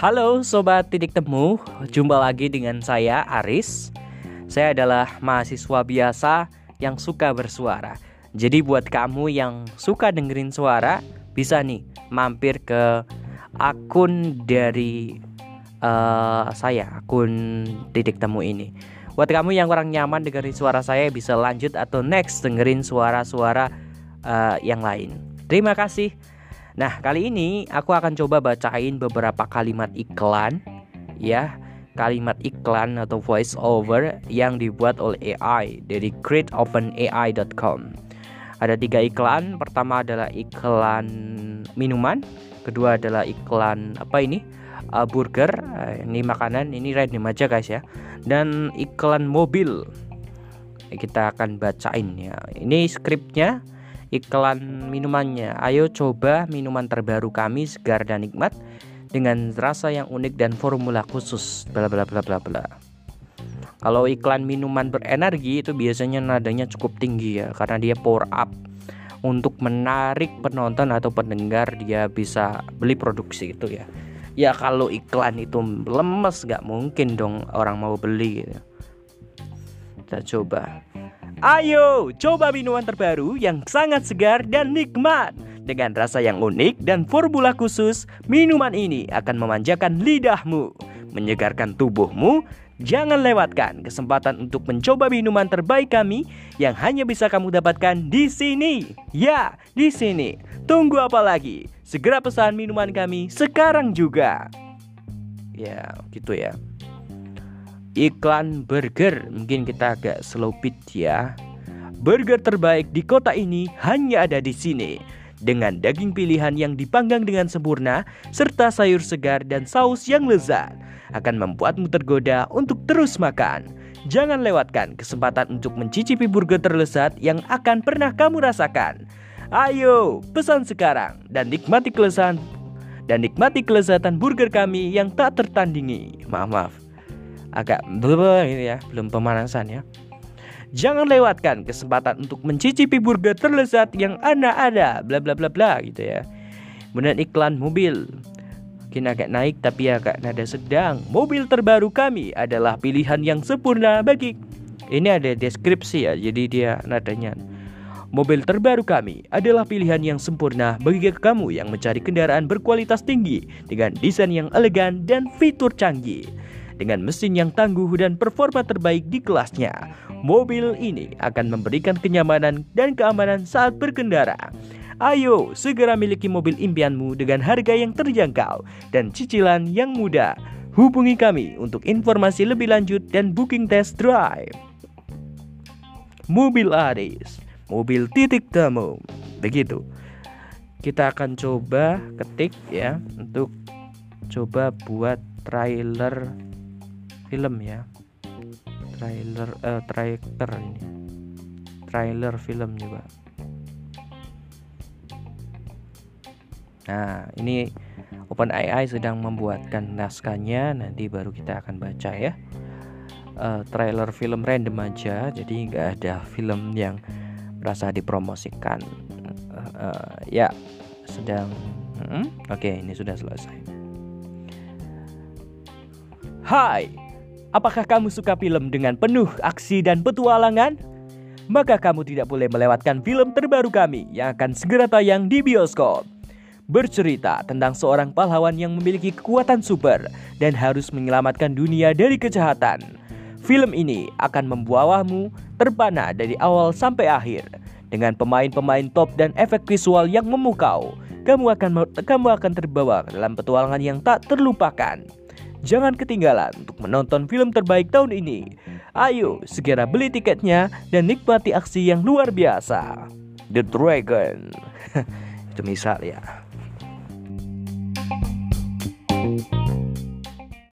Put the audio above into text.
Halo Sobat Titik Temu, jumpa lagi dengan saya Aris. Saya adalah mahasiswa biasa yang suka bersuara. Jadi buat kamu yang suka dengerin suara Bisa nih mampir ke akun dari uh, saya, akun Titik Temu ini. Buat kamu yang kurang nyaman dengerin suara saya bisa lanjut atau next dengerin suara-suara uh, yang lain. Terima kasih Nah, kali ini aku akan coba bacain beberapa kalimat iklan ya, kalimat iklan atau voice over yang dibuat oleh AI dari createopenai.com. Ada tiga iklan. Pertama adalah iklan minuman, kedua adalah iklan apa ini? Uh, burger. Uh, ini makanan, ini random aja guys ya. Dan iklan mobil. Kita akan bacain ya. Ini skripnya iklan minumannya. Ayo coba minuman terbaru kami segar dan nikmat dengan rasa yang unik dan formula khusus. Bla bla bla bla bla. Kalau iklan minuman berenergi itu biasanya nadanya cukup tinggi ya karena dia power up untuk menarik penonton atau pendengar dia bisa beli produksi itu ya. Ya kalau iklan itu lemes gak mungkin dong orang mau beli gitu. Kita coba. Ayo, coba minuman terbaru yang sangat segar dan nikmat. Dengan rasa yang unik dan formula khusus, minuman ini akan memanjakan lidahmu, menyegarkan tubuhmu. Jangan lewatkan kesempatan untuk mencoba minuman terbaik kami yang hanya bisa kamu dapatkan di sini. Ya, di sini. Tunggu apa lagi? Segera pesan minuman kami sekarang juga. Ya, gitu ya iklan burger. Mungkin kita agak slow beat ya. Burger terbaik di kota ini hanya ada di sini. Dengan daging pilihan yang dipanggang dengan sempurna, serta sayur segar dan saus yang lezat, akan membuatmu tergoda untuk terus makan. Jangan lewatkan kesempatan untuk mencicipi burger terlezat yang akan pernah kamu rasakan. Ayo, pesan sekarang dan nikmati kelezatan dan nikmati kelezatan burger kami yang tak tertandingi. Maaf, maaf agak blur gitu ya, belum pemanasan ya. Jangan lewatkan kesempatan untuk mencicipi burger terlezat yang Anda ada, bla bla bla bla gitu ya. Kemudian iklan mobil. Mungkin agak naik tapi agak nada sedang. Mobil terbaru kami adalah pilihan yang sempurna bagi ini ada deskripsi ya, jadi dia nadanya. Mobil terbaru kami adalah pilihan yang sempurna bagi kamu yang mencari kendaraan berkualitas tinggi dengan desain yang elegan dan fitur canggih. Dengan mesin yang tangguh dan performa terbaik di kelasnya, mobil ini akan memberikan kenyamanan dan keamanan saat berkendara. Ayo, segera miliki mobil impianmu dengan harga yang terjangkau dan cicilan yang mudah. Hubungi kami untuk informasi lebih lanjut dan booking test drive. Mobil Aris, mobil titik temu. Begitu. Kita akan coba ketik ya untuk coba buat trailer film ya. Trailer eh, trailer ini. Trailer film juga. Nah ini OpenAI sedang membuatkan naskahnya. Nanti baru kita akan baca ya. Uh, trailer film random aja jadi nggak ada film yang merasa dipromosikan. Uh, uh, ya sedang hmm? oke okay, ini sudah selesai. Hai Apakah kamu suka film dengan penuh aksi dan petualangan? Maka kamu tidak boleh melewatkan film terbaru kami yang akan segera tayang di bioskop. Bercerita tentang seorang pahlawan yang memiliki kekuatan super dan harus menyelamatkan dunia dari kejahatan. Film ini akan membawamu terpana dari awal sampai akhir dengan pemain-pemain top dan efek visual yang memukau. Kamu akan kamu akan terbawa dalam petualangan yang tak terlupakan. Jangan ketinggalan untuk menonton film terbaik tahun ini. Ayo, segera beli tiketnya dan nikmati aksi yang luar biasa. The Dragon. Itu misal ya.